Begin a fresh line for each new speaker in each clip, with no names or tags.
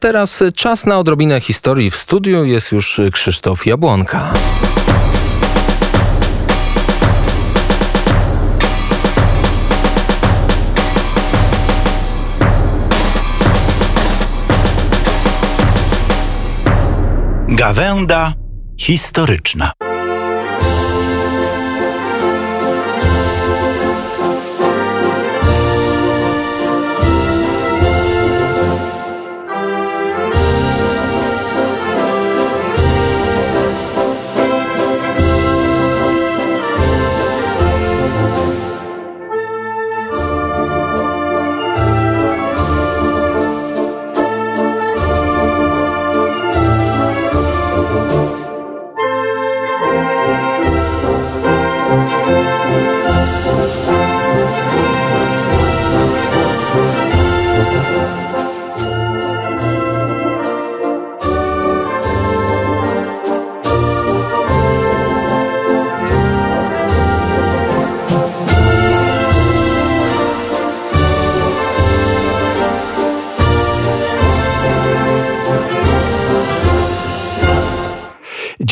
Teraz czas na odrobinę historii. W studiu jest już Krzysztof Jabłonka.
Gawęda historyczna.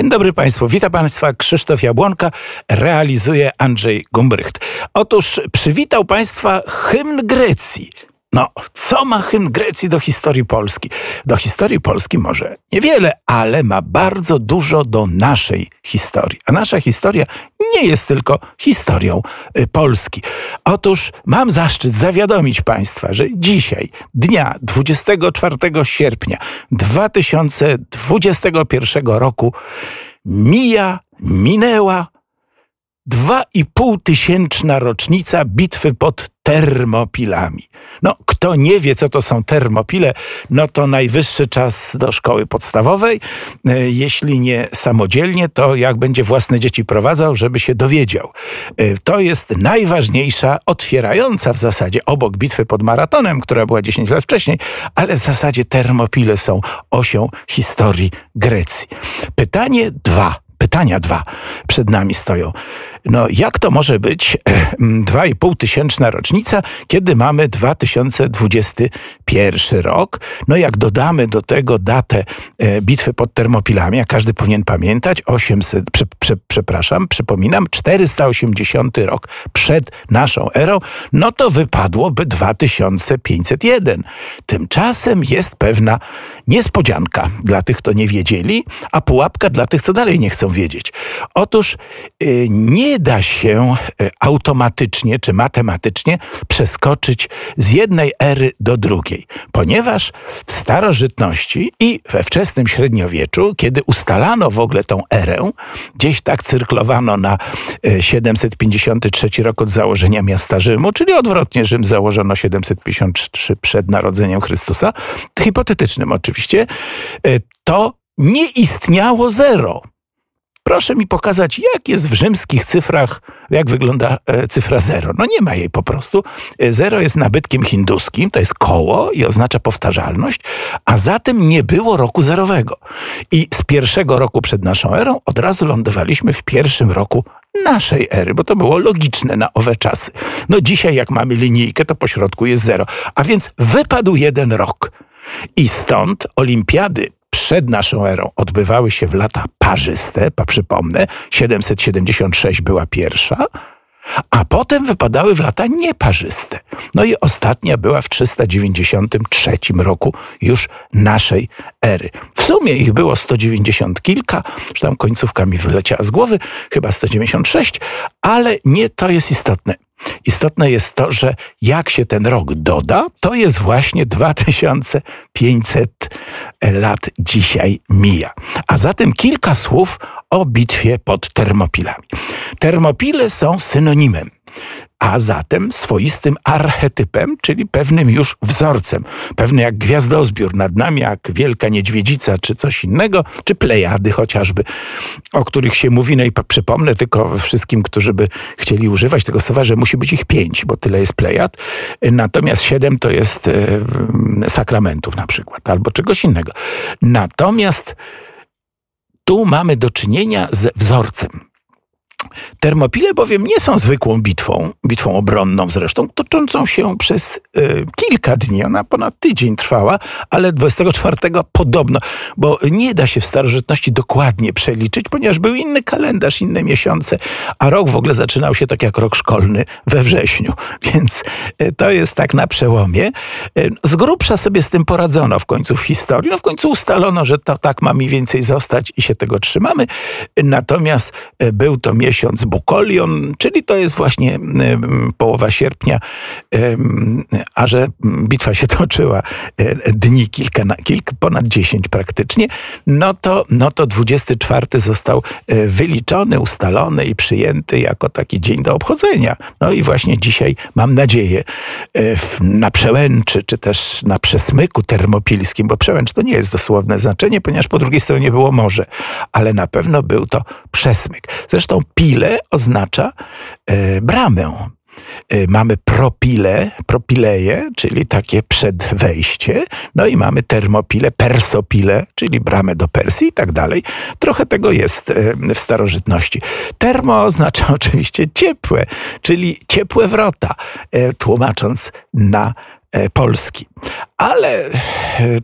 Dzień dobry Państwu, witam Państwa Krzysztof Jabłonka, realizuje Andrzej Gumbrycht. Otóż przywitał Państwa hymn Grecji. No, co ma hymn Grecji do historii Polski? Do historii Polski może niewiele, ale ma bardzo dużo do naszej historii. A nasza historia nie jest tylko historią y, Polski. Otóż mam zaszczyt zawiadomić Państwa, że dzisiaj, dnia 24 sierpnia 2021 roku, mija, minęła dwa i pół tysięczna rocznica bitwy pod Termopilami. No, kto nie wie, co to są termopile, no to najwyższy czas do szkoły podstawowej. E, jeśli nie samodzielnie, to jak będzie własne dzieci prowadzał, żeby się dowiedział. E, to jest najważniejsza, otwierająca w zasadzie obok bitwy pod maratonem, która była 10 lat wcześniej, ale w zasadzie termopile są osią historii Grecji. Pytanie dwa dwa przed nami stoją. No jak to może być 2,5 tysięczna rocznica, kiedy mamy 2021 rok? No jak dodamy do tego datę e, bitwy pod Termopilami, a każdy powinien pamiętać, 800, prze, prze, przepraszam, przypominam, 480 rok przed naszą erą, no to wypadłoby 2501. Tymczasem jest pewna niespodzianka dla tych, kto nie wiedzieli, a pułapka dla tych, co dalej nie chcą wiedzieć. Otóż y, nie da się y, automatycznie czy matematycznie przeskoczyć z jednej ery do drugiej, ponieważ w starożytności i we wczesnym średniowieczu, kiedy ustalano w ogóle tą erę, gdzieś tak cyrklowano na 753 y, rok od założenia miasta Rzymu, czyli odwrotnie Rzym założono 753 przed narodzeniem Chrystusa, hipotetycznym oczywiście, to nie istniało zero. Proszę mi pokazać, jak jest w rzymskich cyfrach, jak wygląda e, cyfra zero. No nie ma jej po prostu. E, zero jest nabytkiem hinduskim, to jest koło i oznacza powtarzalność, a zatem nie było roku zerowego. I z pierwszego roku przed naszą erą od razu lądowaliśmy w pierwszym roku naszej ery, bo to było logiczne na owe czasy. No dzisiaj jak mamy linijkę, to po środku jest zero. A więc wypadł jeden rok. I stąd olimpiady przed naszą erą odbywały się w lata parzyste, przypomnę, 776 była pierwsza, a potem wypadały w lata nieparzyste. No i ostatnia była w 393 roku już naszej ery. W sumie ich było 190 kilka, że tam końcówka mi wyleciała z głowy, chyba 196, ale nie to jest istotne. Istotne jest to, że jak się ten rok doda, to jest właśnie 2500 lat dzisiaj mija. A zatem kilka słów o bitwie pod Termopilami. Termopile są synonimem a zatem swoistym archetypem, czyli pewnym już wzorcem. Pewny jak gwiazdozbiór nad nami, jak wielka niedźwiedzica, czy coś innego, czy plejady chociażby, o których się mówi. No i przypomnę tylko wszystkim, którzy by chcieli używać tego słowa, że musi być ich pięć, bo tyle jest plejad. Natomiast siedem to jest e, sakramentów na przykład, albo czegoś innego. Natomiast tu mamy do czynienia z wzorcem Termopile bowiem nie są zwykłą bitwą, bitwą obronną zresztą, toczącą się przez y, kilka dni. Ona ponad tydzień trwała, ale 24 podobno, bo nie da się w starożytności dokładnie przeliczyć, ponieważ był inny kalendarz, inne miesiące, a rok w ogóle zaczynał się tak jak rok szkolny we wrześniu. Więc y, to jest tak na przełomie. Y, z grubsza sobie z tym poradzono w końcu w historii. No w końcu ustalono, że to tak ma mniej więcej zostać i się tego trzymamy. Natomiast był to miesiąc Bukolion, czyli to jest właśnie połowa sierpnia, a że bitwa się toczyła e, dni kilka, kilka ponad dziesięć praktycznie, no to, no to 24 został e, wyliczony, ustalony i przyjęty jako taki dzień do obchodzenia. No i właśnie dzisiaj mam nadzieję e, na przełęczy, czy też na przesmyku termopilskim, bo przełęcz to nie jest dosłowne znaczenie, ponieważ po drugiej stronie było morze, ale na pewno był to przesmyk. Zresztą pile oznacza e, bramę. E, mamy propile, propileje, czyli takie przed wejście, no i mamy termopile, persopile, czyli bramę do Persji i tak dalej. Trochę tego jest e, w starożytności. Termo oznacza oczywiście ciepłe, czyli ciepłe wrota, e, tłumacząc na Polski. Ale e,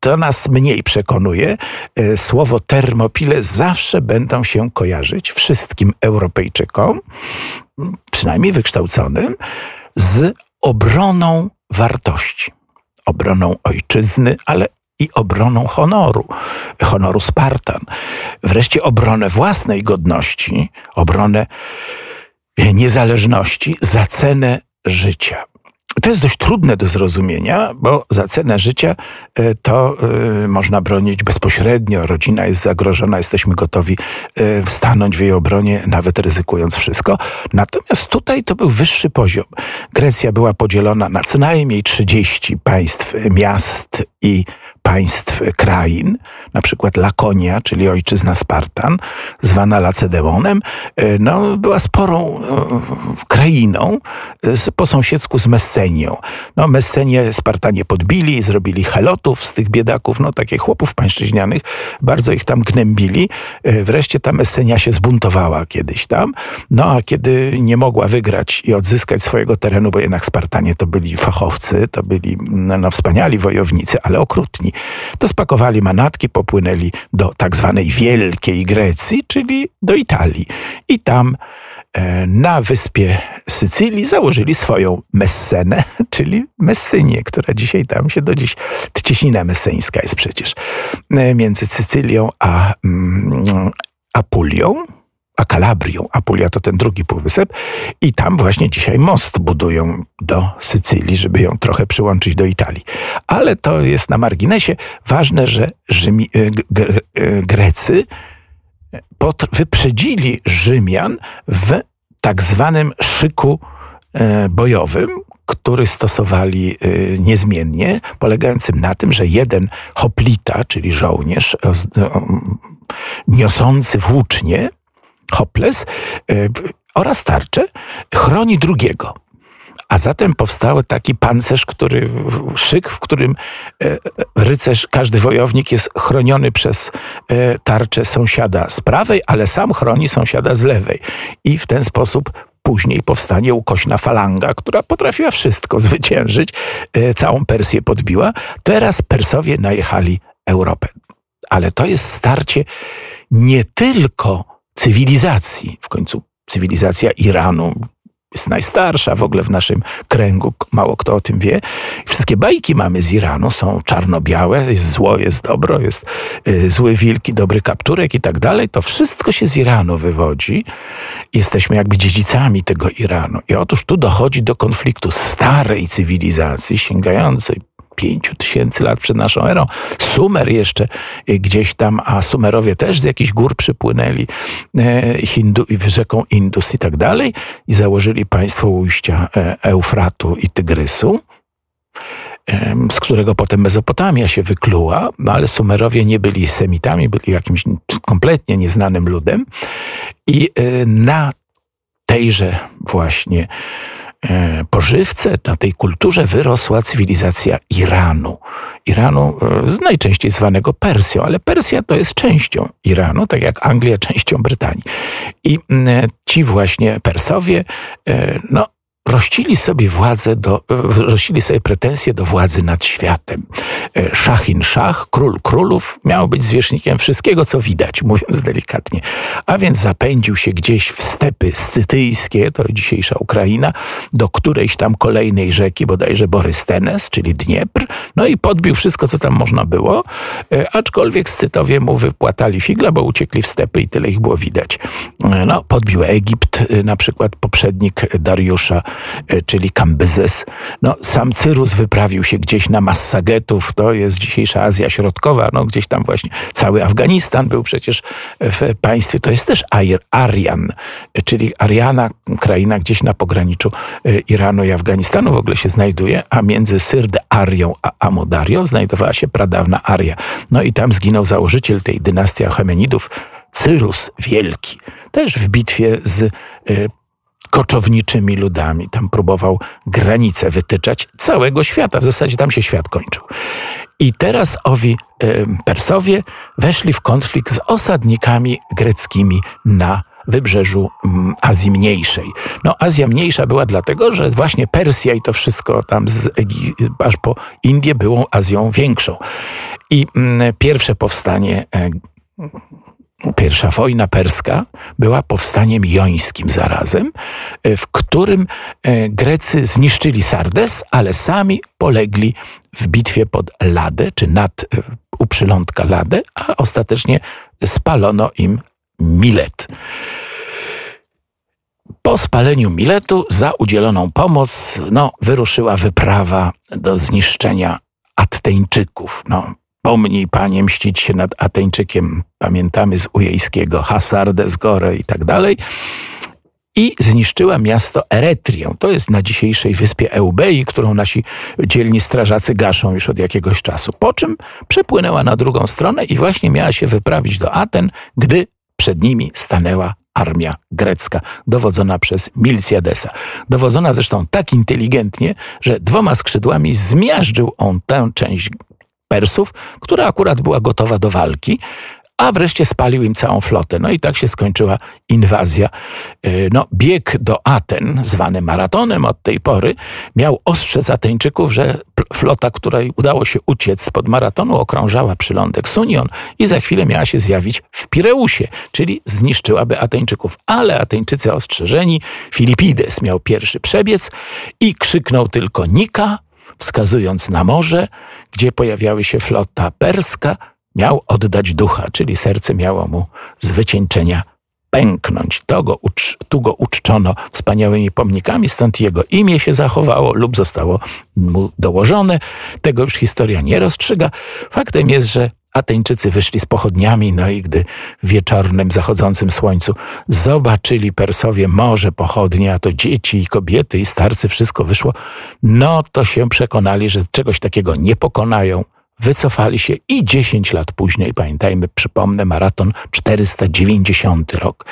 to nas mniej przekonuje. E, słowo termopile zawsze będą się kojarzyć wszystkim Europejczykom, przynajmniej wykształconym, z obroną wartości. Obroną ojczyzny, ale i obroną honoru, honoru Spartan. Wreszcie obronę własnej godności, obronę niezależności za cenę życia. To jest dość trudne do zrozumienia, bo za cenę życia e, to y, można bronić bezpośrednio. Rodzina jest zagrożona, jesteśmy gotowi y, stanąć w jej obronie, nawet ryzykując wszystko. Natomiast tutaj to był wyższy poziom. Grecja była podzielona na co najmniej 30 państw, miast i państw, krain, na przykład Lakonia, czyli ojczyzna Spartan, zwana Lacedemonem, e, no, była sporą e, krainą e, po sąsiedzku z Messenią. No, Messenię Spartanie podbili, zrobili helotów z tych biedaków, no takich chłopów pańszczyźnianych, bardzo ich tam gnębili. Wreszcie ta Messenia się zbuntowała kiedyś tam, no a kiedy nie mogła wygrać i odzyskać swojego terenu, bo jednak Spartanie to byli fachowcy, to byli no, no wspaniali wojownicy, ale okrutni, to spakowali manatki, popłynęli do tak zwanej Wielkiej Grecji, czyli do Italii. I tam e, na wyspie Sycylii założyli swoją Messenę, czyli Messynię, która dzisiaj tam się do dziś, cieśnina messeńska jest przecież, e, między Sycylią a mm, Apulią, a Kalabrią. Apulia to ten drugi półwysep i tam właśnie dzisiaj most budują do Sycylii, żeby ją trochę przyłączyć do Italii. Ale to jest na marginesie. Ważne, że Rzymi, e, e, Grecy wyprzedzili Rzymian w tak zwanym szyku e, bojowym, który stosowali niezmiennie, polegającym na tym, że jeden hoplita, czyli żołnierz niosący włócznie, hoples e, oraz tarczę chroni drugiego. A zatem powstał taki pancerz, który, szyk, w którym e, rycerz, każdy wojownik jest chroniony przez e, tarczę sąsiada z prawej, ale sam chroni sąsiada z lewej. I w ten sposób później powstanie ukośna falanga, która potrafiła wszystko zwyciężyć, całą Persję podbiła. Teraz Persowie najechali Europę. Ale to jest starcie nie tylko cywilizacji. W końcu cywilizacja Iranu jest najstarsza w ogóle w naszym kręgu, mało kto o tym wie. Wszystkie bajki mamy z Iranu, są czarno-białe, jest zło, jest dobro, jest y, zły wilki, dobry kapturek i tak dalej. To wszystko się z Iranu wywodzi. Jesteśmy jakby dziedzicami tego Iranu. I otóż tu dochodzi do konfliktu starej cywilizacji, sięgającej pięciu tysięcy lat przed naszą erą. Sumer jeszcze y, gdzieś tam, a Sumerowie też z jakichś gór przypłynęli e, Hindu, rzeką Indus i tak dalej i założyli państwo ujścia e, Eufratu i Tygrysu z którego potem Mezopotamia się wykluła, no ale Sumerowie nie byli Semitami, byli jakimś kompletnie nieznanym ludem i e, na tejże właśnie e, pożywce, na tej kulturze wyrosła cywilizacja Iranu. Iranu e, najczęściej zwanego Persją, ale Persja to jest częścią Iranu, tak jak Anglia częścią Brytanii. I ci właśnie Persowie, no, rościli sobie władzę do, e, rościli sobie pretensje do władzy nad światem. E, Szachin Szach, król królów, miał być zwierzchnikiem wszystkiego, co widać, mówiąc delikatnie. A więc zapędził się gdzieś w stepy scytyjskie, to dzisiejsza Ukraina, do którejś tam kolejnej rzeki, bodajże Borystenes, czyli Dniepr, no i podbił wszystko, co tam można było, e, aczkolwiek Scytowie mu wypłatali figla, bo uciekli w stepy i tyle ich było widać. No, podbił Egipt, na przykład poprzednik Dariusza czyli Kambyzes. No, sam Cyrus wyprawił się gdzieś na Massagetów, to jest dzisiejsza Azja Środkowa, no gdzieś tam właśnie cały Afganistan był przecież w państwie, to jest też Arian, e, czyli Ariana, kraina gdzieś na pograniczu e, Iranu i Afganistanu w ogóle się znajduje, a między Syrd Arią a Amudarią znajdowała się pradawna Aria. No i tam zginął założyciel tej dynastii Achemenidów, Cyrus Wielki, też w bitwie z koczowniczymi ludami. Tam próbował granice wytyczać całego świata. W zasadzie tam się świat kończył. I teraz owi Persowie weszli w konflikt z osadnikami greckimi na wybrzeżu Azji Mniejszej. No, Azja Mniejsza była dlatego, że właśnie Persja i to wszystko tam z aż po Indię było Azją Większą. I mm, pierwsze powstanie e, Pierwsza wojna perska była powstaniem jońskim zarazem, e, w którym e, Grecy zniszczyli Sardes, ale sami polegli w bitwie pod Ladę, czy nad e, u przylądka Ladę, a ostatecznie spalono im Milet. Po spaleniu Miletu za udzieloną pomoc no, wyruszyła wyprawa do zniszczenia Atteńczyków. No, Pomnij, panie, mścić się nad Ateńczykiem. Pamiętamy z Ujejskiego, Hasardes Gore i tak dalej. I zniszczyła miasto Eretrię. To jest na dzisiejszej wyspie Eubei, którą nasi dzielni strażacy gaszą już od jakiegoś czasu. Po czym przepłynęła na drugą stronę i właśnie miała się wyprawić do Aten, gdy przed nimi stanęła armia grecka, dowodzona przez Milciadesa. Dowodzona zresztą tak inteligentnie, że dwoma skrzydłami zmiażdżył on tę część Persów, która akurat była gotowa do walki, a wreszcie spalił im całą flotę. No i tak się skończyła inwazja. E, no, bieg do Aten, zwany maratonem od tej pory, miał ostrzec Ateńczyków, że flota, której udało się uciec spod maratonu, okrążała przylądek Sunion i za chwilę miała się zjawić w Pireusie, czyli zniszczyłaby Ateńczyków. Ale Ateńczycy ostrzeżeni, Filipides miał pierwszy przebiec i krzyknął tylko Nika, wskazując na morze, gdzie pojawiały się flota perska, miał oddać ducha, czyli serce miało mu z wycieńczenia pęknąć. To go tu go uczczono wspaniałymi pomnikami, stąd jego imię się zachowało lub zostało mu dołożone. Tego już historia nie rozstrzyga. Faktem jest, że Ateńczycy wyszli z pochodniami, no i gdy w wieczornym, zachodzącym słońcu zobaczyli Persowie morze, pochodnie, a to dzieci i kobiety i starcy, wszystko wyszło, no to się przekonali, że czegoś takiego nie pokonają. Wycofali się i 10 lat później, pamiętajmy, przypomnę, maraton 490 rok,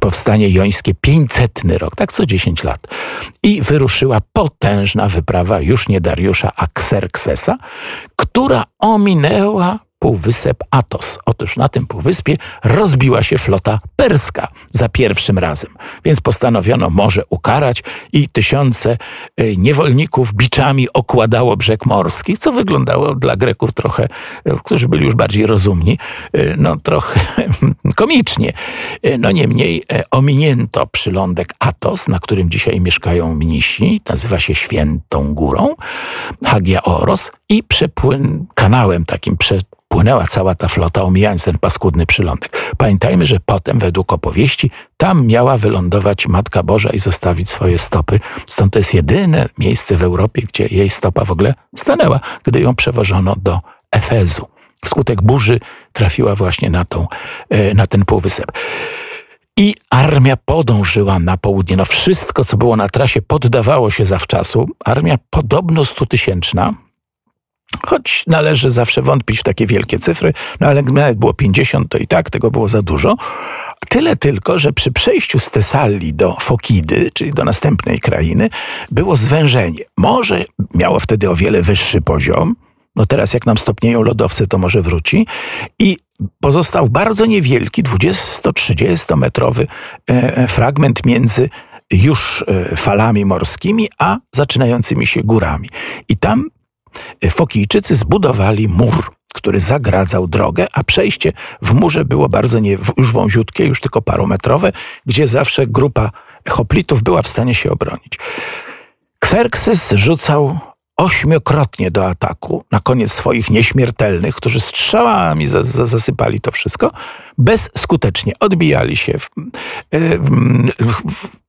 powstanie jońskie 500 rok, tak co 10 lat. I wyruszyła potężna wyprawa już nie Dariusza, a Xerxesa, która ominęła półwysep Atos. Otóż na tym półwyspie rozbiła się flota perska za pierwszym razem, więc postanowiono morze ukarać i tysiące e, niewolników biczami okładało brzeg morski, co wyglądało dla Greków trochę, e, którzy byli już bardziej rozumni, e, no trochę komicznie. No niemniej ominięto przylądek Atos, na którym dzisiaj mieszkają mnisi, nazywa się Świętą Górą, Hagia Oros i przepłyn kanałem takim prze, płynęła cała ta flota, omijając ten paskudny przylądek. Pamiętajmy, że potem, według opowieści, tam miała wylądować Matka Boża i zostawić swoje stopy. Stąd to jest jedyne miejsce w Europie, gdzie jej stopa w ogóle stanęła, gdy ją przewożono do Efezu. Wskutek burzy trafiła właśnie na, tą, e, na ten półwysep. I armia podążyła na południe. No wszystko, co było na trasie, poddawało się zawczasu. Armia podobno stutysięczna, Choć należy zawsze wątpić w takie wielkie cyfry, no ale nawet było 50, to i tak tego było za dużo. Tyle tylko, że przy przejściu z Tesalii do Fokidy, czyli do następnej krainy, było zwężenie. Morze miało wtedy o wiele wyższy poziom, no teraz jak nam stopnieją lodowce, to może wróci. I pozostał bardzo niewielki, 20-30 metrowy e, e, fragment między już e, falami morskimi, a zaczynającymi się górami. I tam Fokijczycy zbudowali mur, który zagradzał drogę, a przejście w murze było bardzo nie, już wąziutkie, już tylko parometrowe, gdzie zawsze grupa hoplitów była w stanie się obronić. Xerxes rzucał ośmiokrotnie do ataku, na koniec swoich nieśmiertelnych, którzy strzałami za, za, zasypali to wszystko, bezskutecznie odbijali się w, w, w,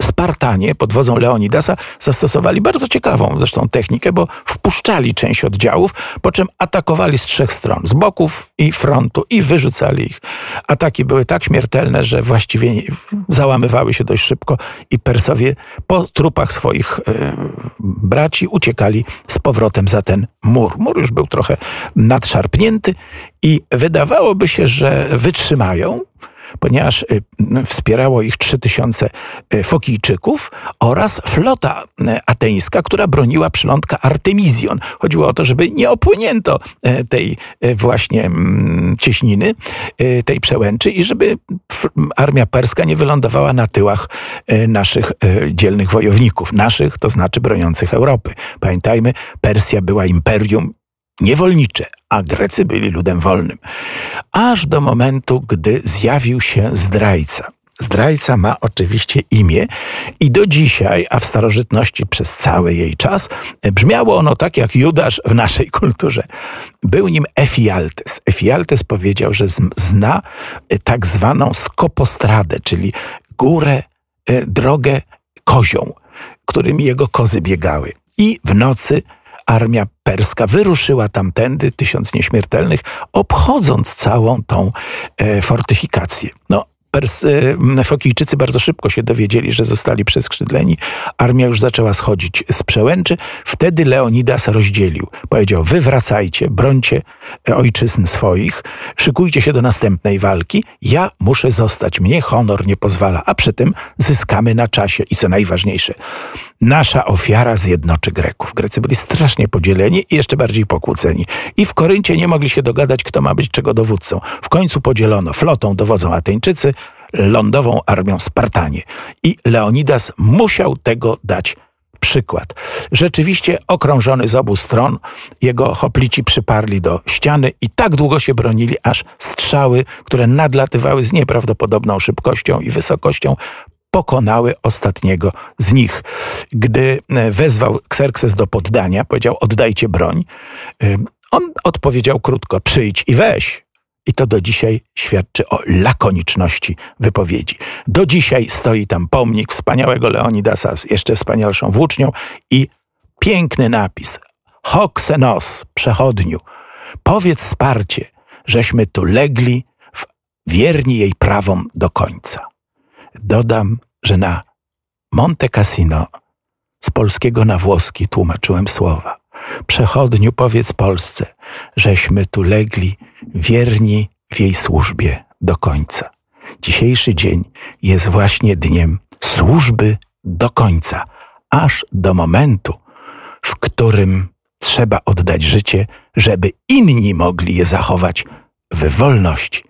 Spartanie pod wodzą Leonidasa zastosowali bardzo ciekawą zresztą technikę, bo wpuszczali część oddziałów, po czym atakowali z trzech stron, z boków i frontu i wyrzucali ich. Ataki były tak śmiertelne, że właściwie załamywały się dość szybko i Persowie po trupach swoich e, braci uciekali z powrotem za ten mur. Mur już był trochę nadszarpnięty i wydawałoby się, że wytrzymają, ponieważ y, wspierało ich 3000 y, Fokijczyków oraz flota y, ateńska, która broniła przylądka Artemizjon. Chodziło o to, żeby nie opłynięto tej właśnie mm, cieśniny, tej przełęczy i żeby armia perska nie wylądowała na tyłach naszych dzielnych wojowników. Naszych, to znaczy broniących Europy. Pamiętajmy, Persja była imperium niewolnicze, a Grecy byli ludem wolnym. Aż do momentu, gdy zjawił się zdrajca. Zdrajca ma oczywiście imię i do dzisiaj, a w starożytności przez cały jej czas, brzmiało ono tak jak Judasz w naszej kulturze. Był nim Efialtes. Efialtes powiedział, że zna tak zwaną skopostradę, czyli górę, e, drogę kozią, którymi jego kozy biegały. I w nocy armia perska wyruszyła tamtędy, tysiąc nieśmiertelnych, obchodząc całą tą e, fortyfikację. No, Pers, e, Fokijczycy bardzo szybko się dowiedzieli, że zostali przeskrzydleni. Armia już zaczęła schodzić z przełęczy. Wtedy Leonidas rozdzielił. Powiedział, wy wracajcie, brońcie ojczyzn swoich, szykujcie się do następnej walki. Ja muszę zostać, mnie honor nie pozwala, a przy tym zyskamy na czasie. I co najważniejsze, nasza ofiara zjednoczy Greków. Grecy byli strasznie podzieleni i jeszcze bardziej pokłóceni. I w Koryncie nie mogli się dogadać, kto ma być czego dowódcą. W końcu podzielono. Flotą dowodzą Ateńczycy, lądową armią Spartanie. I Leonidas musiał tego dać przykład. Rzeczywiście okrążony z obu stron, jego hoplici przyparli do ściany i tak długo się bronili, aż strzały, które nadlatywały z nieprawdopodobną szybkością i wysokością, pokonały ostatniego z nich. Gdy e, wezwał Xerxes do poddania, powiedział: Oddajcie broń. E, on odpowiedział krótko: Przyjdź i weź. I to do dzisiaj świadczy o lakoniczności wypowiedzi. Do dzisiaj stoi tam pomnik wspaniałego Leonidasa z jeszcze wspanialszą włócznią i piękny napis: Hoxenos, przechodniu, powiedz Sparcie, żeśmy tu legli wierni jej prawom do końca. Dodam, że na Monte Cassino z polskiego na włoski tłumaczyłem słowa. Przechodniu powiedz Polsce, żeśmy tu legli wierni w jej służbie do końca. Dzisiejszy dzień jest właśnie dniem służby do końca, aż do momentu, w którym trzeba oddać życie, żeby inni mogli je zachować w wolności.